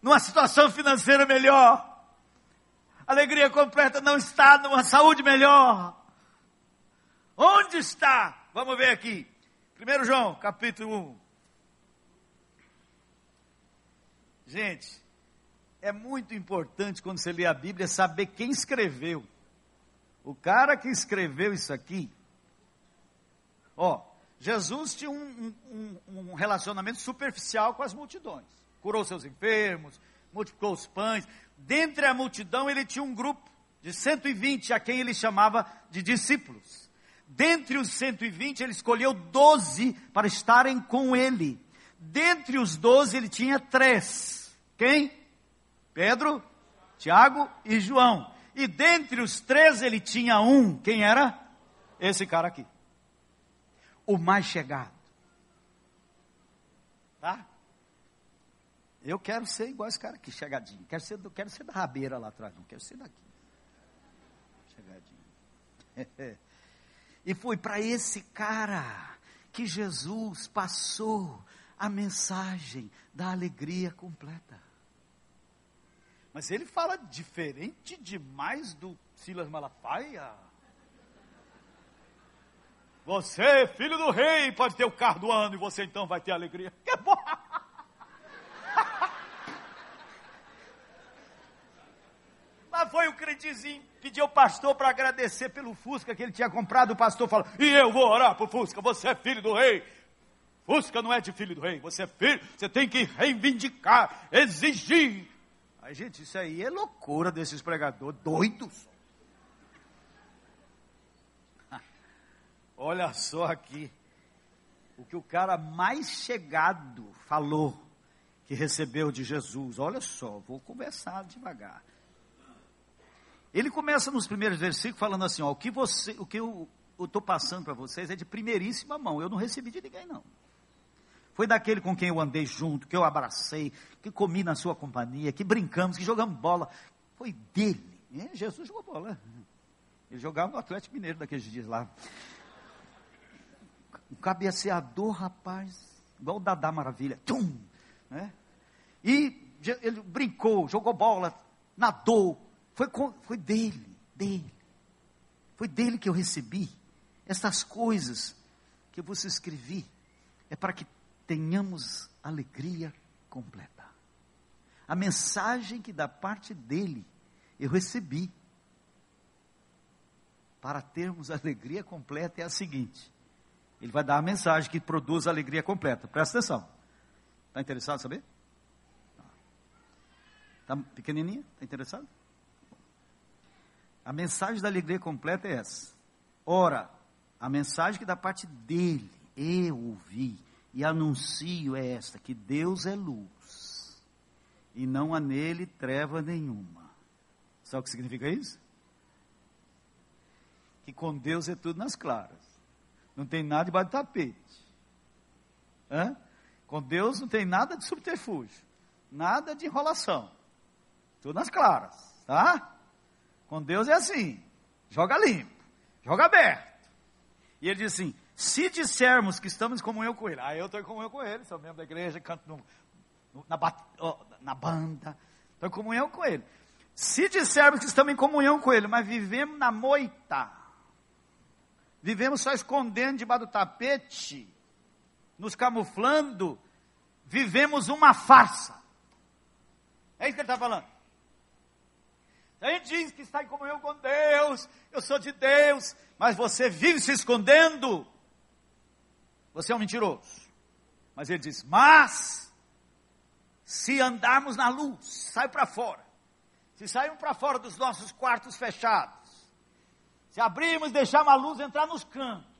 numa situação financeira melhor. A alegria completa não está numa saúde melhor. Onde está? Vamos ver aqui. 1 João, capítulo 1. Gente, é muito importante quando você lê a Bíblia saber quem escreveu. O cara que escreveu isso aqui, ó, Jesus tinha um, um, um, relacionamento superficial com as multidões. Curou seus enfermos, multiplicou os pães. Dentre a multidão, ele tinha um grupo de 120 a quem ele chamava de discípulos. Dentre os 120, ele escolheu 12 para estarem com ele. Dentre os 12, ele tinha três. Quem? Pedro, Tiago e João. E dentre os três, ele tinha um. Quem era? Esse cara aqui o mais chegado. Tá? Eu quero ser igual esse cara aqui, chegadinho. Quero ser, quero ser da rabeira lá atrás, não quero ser daqui. Chegadinho. [LAUGHS] e foi para esse cara que Jesus passou a mensagem da alegria completa. Mas ele fala diferente demais do Silas Malafaia. Você, filho do rei, pode ter o carro do ano e você então vai ter alegria. Que bom! Mas [LAUGHS] foi o credizinho, pediu ao pastor para agradecer pelo Fusca que ele tinha comprado. O pastor falou: E eu vou orar o Fusca, você é filho do rei. Fusca não é de filho do rei, você é filho, você tem que reivindicar, exigir. Aí, gente, isso aí é loucura desses pregadores doidos. Olha só aqui. O que o cara mais chegado falou que recebeu de Jesus. Olha só, vou conversar devagar. Ele começa nos primeiros versículos falando assim: ó, o que você, o que eu estou passando para vocês é de primeiríssima mão. Eu não recebi de ninguém não. Foi daquele com quem eu andei junto, que eu abracei, que comi na sua companhia, que brincamos, que jogamos bola. Foi dele. É, Jesus jogou bola. Ele jogava no Atlético Mineiro daqueles dias lá. Um cabeceador, rapaz, igual o Dadá Maravilha. Tum, né? E ele brincou, jogou bola, nadou. Foi, foi dele, dele. Foi dele que eu recebi. Estas coisas que eu vos escrevi é para que tenhamos alegria completa. A mensagem que da parte dele eu recebi para termos alegria completa é a seguinte: Ele vai dar a mensagem que produz a alegria completa. Presta atenção. Está interessado em saber? Está pequenininha? Está interessado? A mensagem da alegria completa é essa. Ora, a mensagem que da parte dele eu ouvi e anuncio é esta: que Deus é luz e não há nele treva nenhuma. Sabe o que significa isso? Que com Deus é tudo nas claras. Não tem nada debaixo do tapete. Hã? Com Deus não tem nada de subterfúgio, nada de enrolação. Tudo nas claras, tá? Com Deus é assim: joga limpo, joga aberto. E ele diz assim: se dissermos que estamos em comunhão com Ele, aí eu estou em comunhão com Ele, sou membro da igreja, canto no, no, na, na banda, estou em comunhão com Ele. Se dissermos que estamos em comunhão com Ele, mas vivemos na moita, vivemos só escondendo debaixo do tapete, nos camuflando, vivemos uma farsa. É isso que ele está falando. A gente diz que está em comunhão com Deus, eu sou de Deus, mas você vive se escondendo, você é um mentiroso. Mas ele diz: Mas, se andarmos na luz, sai para fora. Se sairmos para fora dos nossos quartos fechados, se abrirmos e deixarmos a luz entrar nos cantos,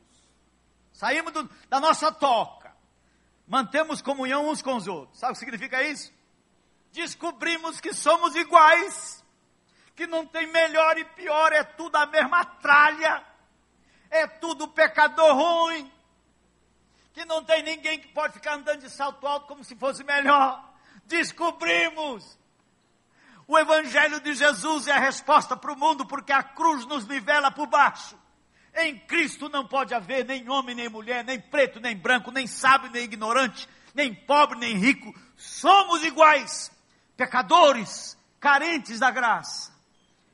saímos do, da nossa toca, mantemos comunhão uns com os outros. Sabe o que significa isso? Descobrimos que somos iguais, que não tem melhor e pior, é tudo a mesma tralha, é tudo pecador ruim, que não tem ninguém que pode ficar andando de salto alto como se fosse melhor. Descobrimos. O Evangelho de Jesus é a resposta para o mundo, porque a cruz nos nivela por baixo. Em Cristo não pode haver nem homem, nem mulher, nem preto, nem branco, nem sábio, nem ignorante, nem pobre, nem rico. Somos iguais, pecadores, carentes da graça.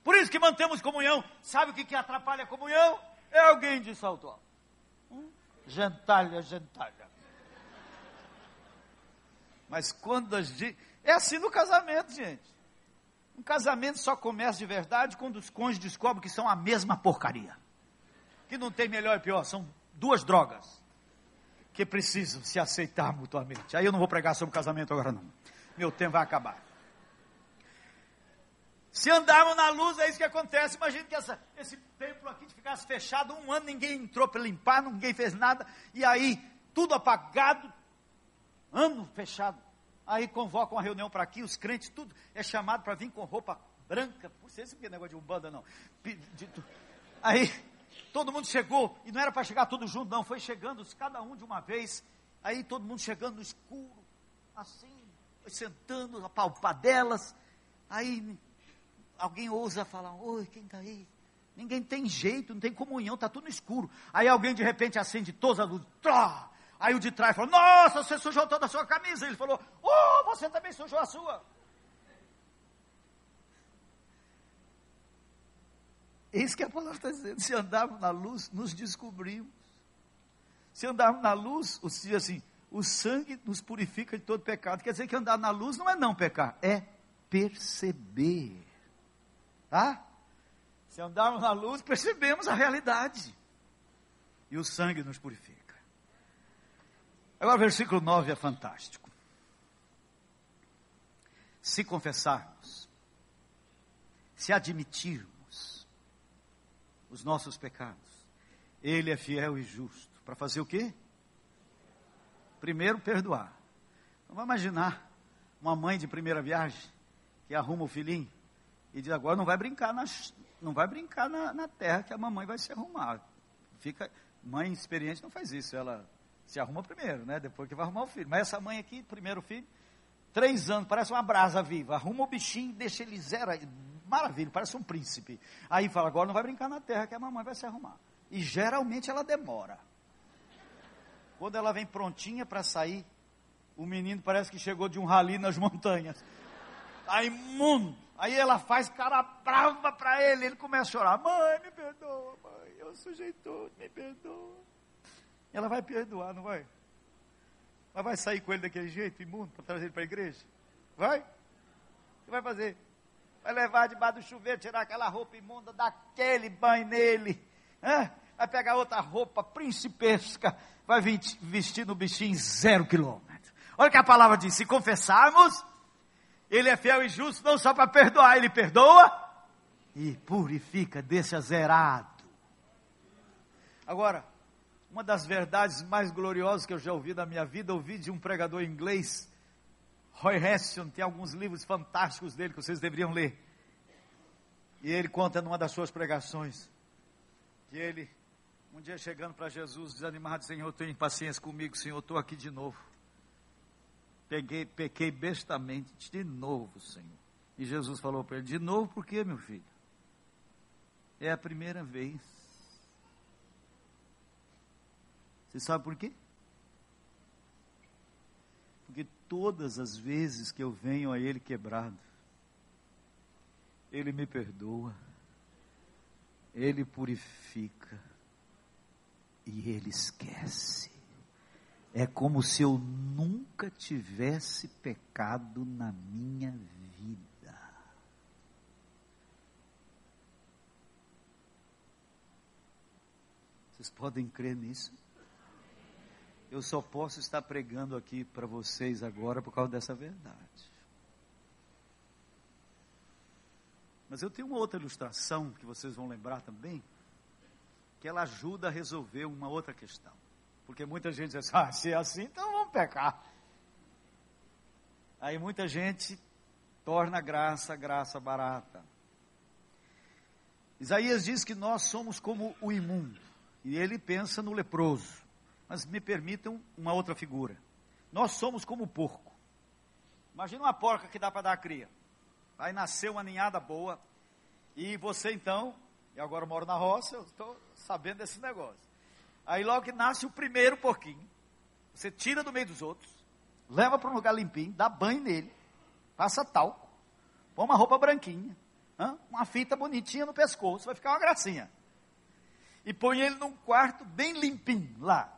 Por isso que mantemos comunhão. Sabe o que, que atrapalha a comunhão? É alguém de salto alto. Gentalha, gentalha. Mas quando a gente. É assim no casamento, gente. Um casamento só começa de verdade quando os cônjuges descobrem que são a mesma porcaria. Que não tem melhor e pior, são duas drogas que precisam se aceitar mutuamente. Aí eu não vou pregar sobre casamento agora não. Meu tempo vai acabar. Se andarmos na luz, é isso que acontece. Imagina que essa, esse templo aqui ficasse fechado um ano, ninguém entrou para limpar, ninguém fez nada, e aí tudo apagado, ano fechado. Aí convocam uma reunião para aqui, os crentes, tudo é chamado para vir com roupa branca. Não é negócio de umbanda, não. Aí todo mundo chegou, e não era para chegar todo junto, não, foi chegando cada um de uma vez. Aí todo mundo chegando no escuro, assim, sentando, a. Aí alguém ousa falar, oi, quem está aí? Ninguém tem jeito, não tem comunhão, está tudo no escuro. Aí alguém de repente acende toda a luz. Trá! Aí o de trás falou, nossa, você sujou toda a sua camisa. Ele falou, oh, você também sujou a sua. Eis que a palavra está dizendo, se andarmos na luz, nos descobrimos. Se andarmos na luz, o diz assim, o sangue nos purifica de todo pecado. Quer dizer que andar na luz não é não pecar, é perceber. Tá? Se andarmos na luz, percebemos a realidade. E o sangue nos purifica. Agora, o versículo 9 é fantástico. Se confessarmos, se admitirmos os nossos pecados, Ele é fiel e justo. Para fazer o quê? Primeiro, perdoar. Então, vamos imaginar uma mãe de primeira viagem que arruma o filhinho e diz, agora não vai brincar, não vai brincar na, na terra que a mamãe vai se arrumar. Fica, mãe experiente não faz isso, ela se arruma primeiro, né? Depois que vai arrumar o filho. Mas essa mãe aqui, primeiro filho, três anos, parece uma brasa viva. Arruma o bichinho, deixa ele zero. Maravilha, parece um príncipe. Aí fala, agora não vai brincar na terra que a mamãe vai se arrumar. E geralmente ela demora. Quando ela vem prontinha para sair, o menino parece que chegou de um rali nas montanhas. Tá imundo. Aí ela faz cara brava para ele, ele começa a chorar. Mãe, me perdoa, mãe, eu sujei tudo, me perdoa. Ela vai perdoar, não vai? Mas vai sair com ele daquele jeito, imundo, para trazer ele para a igreja? Vai? O que vai fazer? Vai levar debaixo do chuveiro, tirar aquela roupa imunda, dar aquele banho nele. Vai pegar outra roupa principesca, vai vestir no bichinho zero quilômetro. Olha que a palavra diz: se confessarmos, Ele é fiel e justo, não só para perdoar, Ele perdoa e purifica, deixa zerado. Agora, uma das verdades mais gloriosas que eu já ouvi na minha vida, ouvi de um pregador inglês, Roy Heston, tem alguns livros fantásticos dele que vocês deveriam ler. E ele conta numa das suas pregações que ele, um dia chegando para Jesus, desanimado, Senhor, tenha paciência comigo, Senhor, estou aqui de novo. Peguei, pequei bestamente de novo, Senhor. E Jesus falou para ele: De novo, por quê, meu filho? É a primeira vez. Você sabe por quê? Porque todas as vezes que eu venho a Ele quebrado, Ele me perdoa, Ele purifica e Ele esquece. É como se eu nunca tivesse pecado na minha vida. Vocês podem crer nisso? Eu só posso estar pregando aqui para vocês agora por causa dessa verdade. Mas eu tenho uma outra ilustração que vocês vão lembrar também, que ela ajuda a resolver uma outra questão. Porque muita gente diz, ah, se é assim, então vamos pecar. Aí muita gente torna a graça, a graça barata. Isaías diz que nós somos como o imundo, e ele pensa no leproso. Mas me permitam uma outra figura. Nós somos como o porco. Imagina uma porca que dá para dar a cria. Vai nascer uma ninhada boa. E você então, e agora eu moro na roça, eu estou sabendo desse negócio. Aí logo que nasce o primeiro porquinho, você tira do meio dos outros, leva para um lugar limpinho, dá banho nele, passa talco, põe uma roupa branquinha, uma fita bonitinha no pescoço, vai ficar uma gracinha. E põe ele num quarto bem limpinho lá.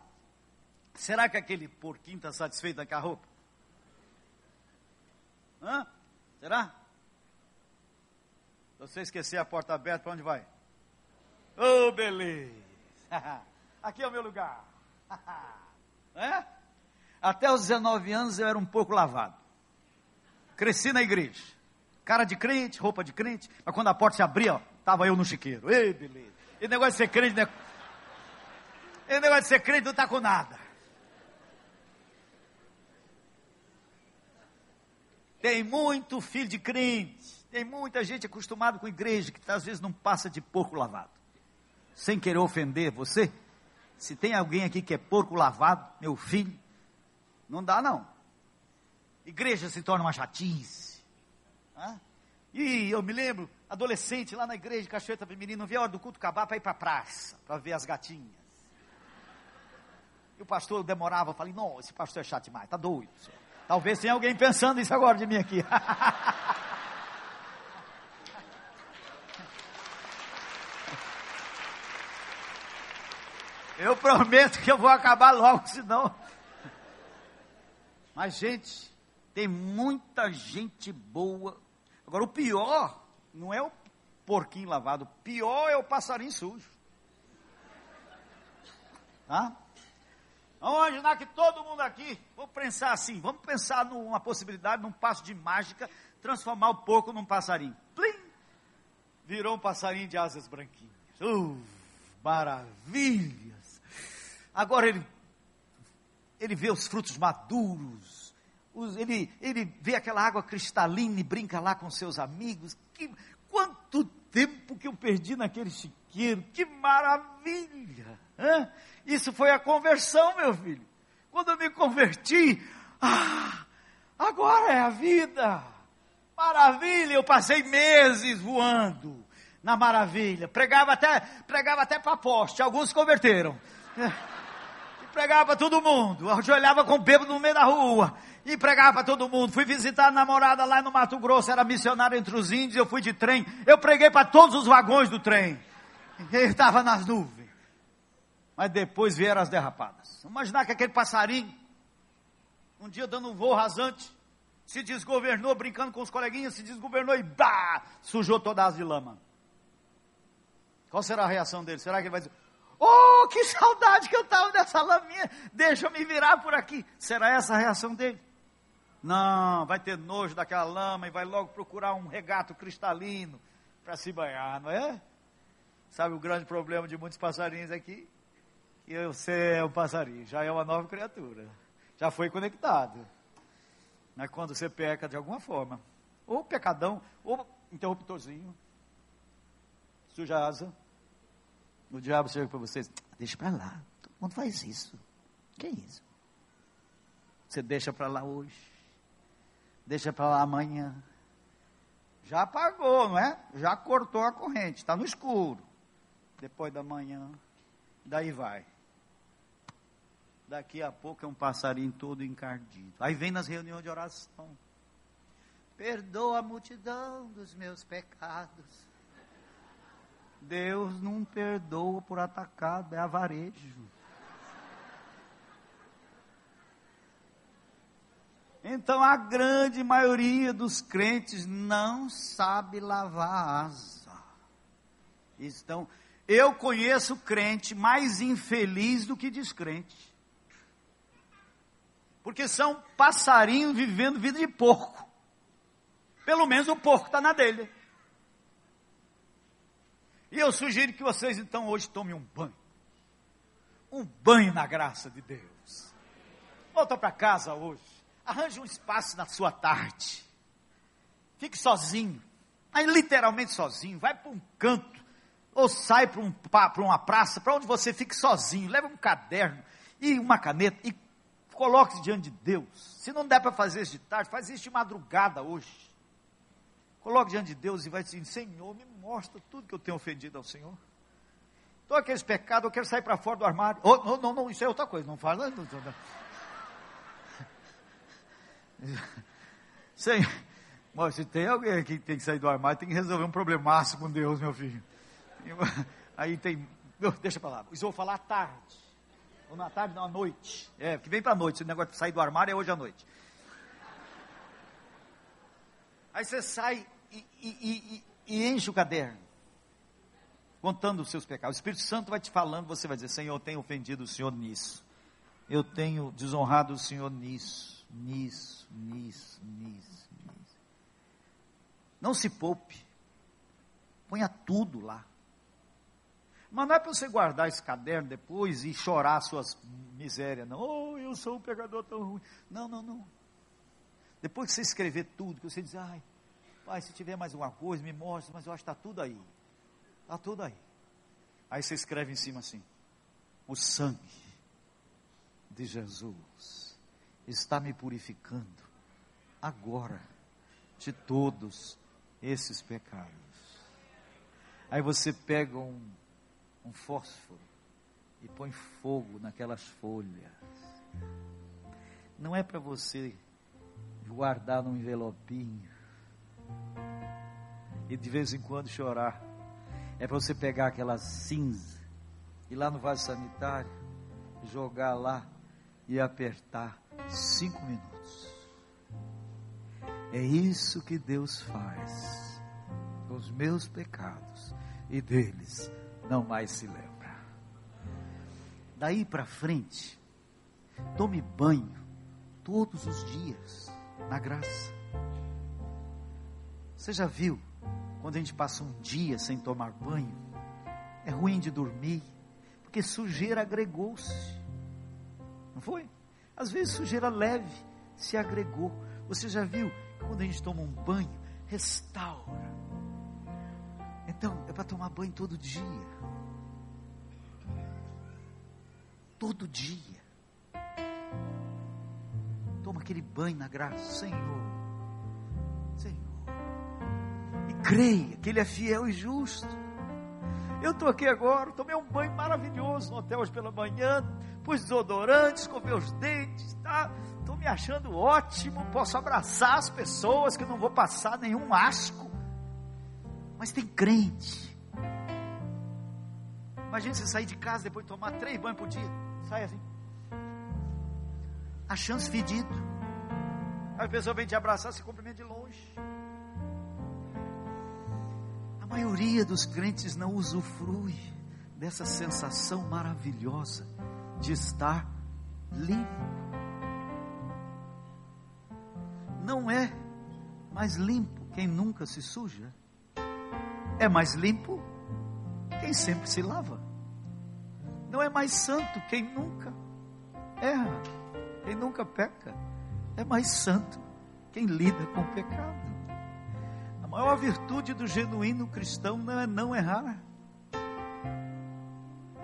Será que aquele porquinho está satisfeito com a roupa? Hã? Será? Se você esquecer a porta aberta, para onde vai? Oh, beleza! [LAUGHS] Aqui é o meu lugar. [LAUGHS] é? Até os 19 anos eu era um pouco lavado. Cresci na igreja. Cara de crente, roupa de crente. Mas quando a porta se abria, estava eu no chiqueiro. Ei, beleza. E negócio de ser crente, né? E negócio de ser crente não está com nada. Tem muito filho de crente, tem muita gente acostumada com igreja que às vezes não passa de porco lavado. Sem querer ofender você, se tem alguém aqui que é porco lavado, meu filho, não dá não. Igreja se torna uma chatice. E eu me lembro, adolescente lá na igreja de Cachoeira Feminina, não via a hora do culto acabar para ir para a praça, para ver as gatinhas. E o pastor demorava, falei, não, esse pastor é chato demais, tá doido. Senhor. Talvez tenha alguém pensando isso agora de mim aqui. [LAUGHS] Eu prometo que eu vou acabar logo, senão. Mas, gente, tem muita gente boa. Agora, o pior não é o porquinho lavado, o pior é o passarinho sujo. Tá? Vamos imaginar que todo mundo aqui, vamos pensar assim, vamos pensar numa possibilidade, num passo de mágica, transformar o porco num passarinho. Plim! Virou um passarinho de asas branquinhas. Uh, maravilhas! Agora ele, ele vê os frutos maduros, os, ele, ele vê aquela água cristalina e brinca lá com seus amigos. Que, quanto tempo que eu perdi naquele chiqueiro, que maravilha! Hã? Isso foi a conversão, meu filho. Quando eu me converti, ah, agora é a vida. Maravilha, eu passei meses voando na maravilha. Pregava até, pregava até para poste, alguns converteram. [LAUGHS] E pregava para todo mundo. Eu olhava com bêbado no meio da rua. E pregava para todo mundo. Fui visitar a namorada lá no Mato Grosso, era missionário entre os índios, eu fui de trem. Eu preguei para todos os vagões do trem. [LAUGHS] Ele estava nas nuvens mas depois vieram as derrapadas. Imaginar que aquele passarinho, um dia dando um voo rasante, se desgovernou, brincando com os coleguinhas, se desgovernou e bah, sujou toda a asa de lama. Qual será a reação dele? Será que ele vai dizer, oh, que saudade que eu estava dessa laminha. Deixa eu me virar por aqui. Será essa a reação dele? Não, vai ter nojo daquela lama e vai logo procurar um regato cristalino para se banhar, não é? Sabe o grande problema de muitos passarinhos aqui? Que você é um passarinho, já é uma nova criatura. Já foi conectado. Mas quando você peca de alguma forma, ou pecadão, ou interruptorzinho, suja asa, o diabo chega para vocês, deixa para lá, todo mundo faz isso. Que é isso? Você deixa para lá hoje, deixa para lá amanhã. Já apagou, não é? Já cortou a corrente, está no escuro. Depois da manhã, daí vai. Daqui a pouco é um passarinho todo encardido. Aí vem nas reuniões de oração. Perdoa a multidão dos meus pecados. Deus não perdoa por atacado, é avarejo. Então a grande maioria dos crentes não sabe lavar asa. Estão, eu conheço crente mais infeliz do que descrente. Porque são passarinhos vivendo vida de porco. Pelo menos o porco está na dele. E eu sugiro que vocês então hoje tomem um banho. Um banho na graça de Deus. Volta para casa hoje. Arranje um espaço na sua tarde. Fique sozinho. Aí literalmente sozinho. Vai para um canto. Ou sai para um, uma praça, para onde você fique sozinho. Leva um caderno e uma caneta e coloque-se diante de Deus. Se não der para fazer isso de tarde, faz isso de madrugada hoje. Coloque diante de Deus e vai dizer: Senhor, me mostra tudo que eu tenho ofendido ao Senhor. Todos aqueles pecados, eu quero sair para fora do armário. Oh, não, não, não, isso é outra coisa, não fala. Não, não, não. [LAUGHS] Senhor, se tem alguém que tem que sair do armário, tem que resolver um problemaço com Deus, meu filho. [LAUGHS] Aí tem. Deixa para lá. Isso eu vou falar tarde. Ou na tarde, não, à noite. É, que vem para noite. Esse negócio de sair do armário é hoje à noite. Aí você sai e, e, e, e enche o caderno, contando os seus pecados. O Espírito Santo vai te falando, você vai dizer: Senhor, eu tenho ofendido o Senhor nisso. Eu tenho desonrado o Senhor nisso, nisso, nisso, nisso, nisso. Não se poupe. Ponha tudo lá. Mas não é para você guardar esse caderno depois e chorar suas misérias, não. Oh, eu sou um pecador tão ruim. Não, não, não. Depois que você escrever tudo, que você diz, ai, pai, se tiver mais uma coisa, me mostra, mas eu acho que está tudo aí. Está tudo aí. Aí você escreve em cima assim: o sangue de Jesus está me purificando agora de todos esses pecados. Aí você pega um, um fósforo e põe fogo naquelas folhas. Não é para você guardar num envelopinho e de vez em quando chorar. É para você pegar aquela cinza, ir lá no vaso sanitário, jogar lá e apertar cinco minutos. É isso que Deus faz com os meus pecados e deles não mais se lembra. Daí para frente, tome banho todos os dias na graça. Você já viu quando a gente passa um dia sem tomar banho? É ruim de dormir, porque sujeira agregou-se. Não foi? Às vezes sujeira leve se agregou. Você já viu quando a gente toma um banho, restaura. Então, é para tomar banho todo dia. Todo dia toma aquele banho na graça, Senhor, Senhor, e creia que Ele é fiel e justo. Eu estou aqui agora, tomei um banho maravilhoso no hotel hoje pela manhã, pus desodorante, escovei os dentes, tá? Estou me achando ótimo, posso abraçar as pessoas, que não vou passar nenhum asco. Mas tem crente. Imagina você sair de casa depois de tomar três banhos por dia. Sai assim a chance fedido. Aí a pessoa vem te abraçar, se cumprimenta de longe. A maioria dos crentes não usufrui dessa sensação maravilhosa de estar limpo. Não é mais limpo quem nunca se suja, é mais limpo quem sempre se lava. Não é mais santo quem nunca erra, quem nunca peca. É mais santo quem lida com o pecado. A maior virtude do genuíno cristão não é não errar,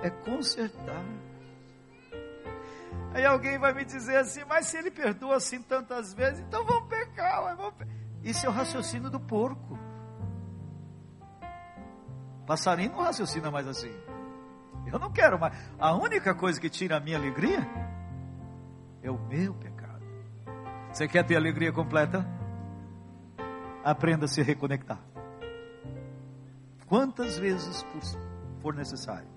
é consertar. Aí alguém vai me dizer assim, mas se ele perdoa assim tantas vezes, então vamos pecar. Vamos pe... Isso é o raciocínio do porco. Passarinho não raciocina mais assim. Eu não quero mais. A única coisa que tira a minha alegria é o meu pecado. Você quer ter alegria completa? Aprenda a se reconectar. Quantas vezes for necessário.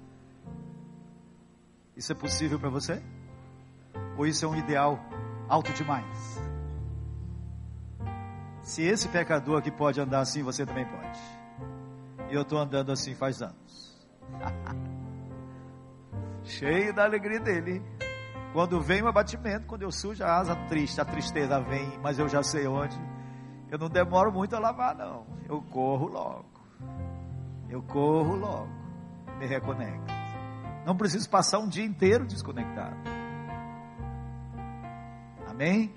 Isso é possível para você? Ou isso é um ideal alto demais? Se esse pecador aqui pode andar assim, você também pode. E eu estou andando assim faz anos. [LAUGHS] Cheio da alegria dele. Quando vem o abatimento, quando eu sujo a asa triste, a tristeza vem, mas eu já sei onde. Eu não demoro muito a lavar, não. Eu corro logo. Eu corro logo. Me reconecto. Não preciso passar um dia inteiro desconectado. Amém?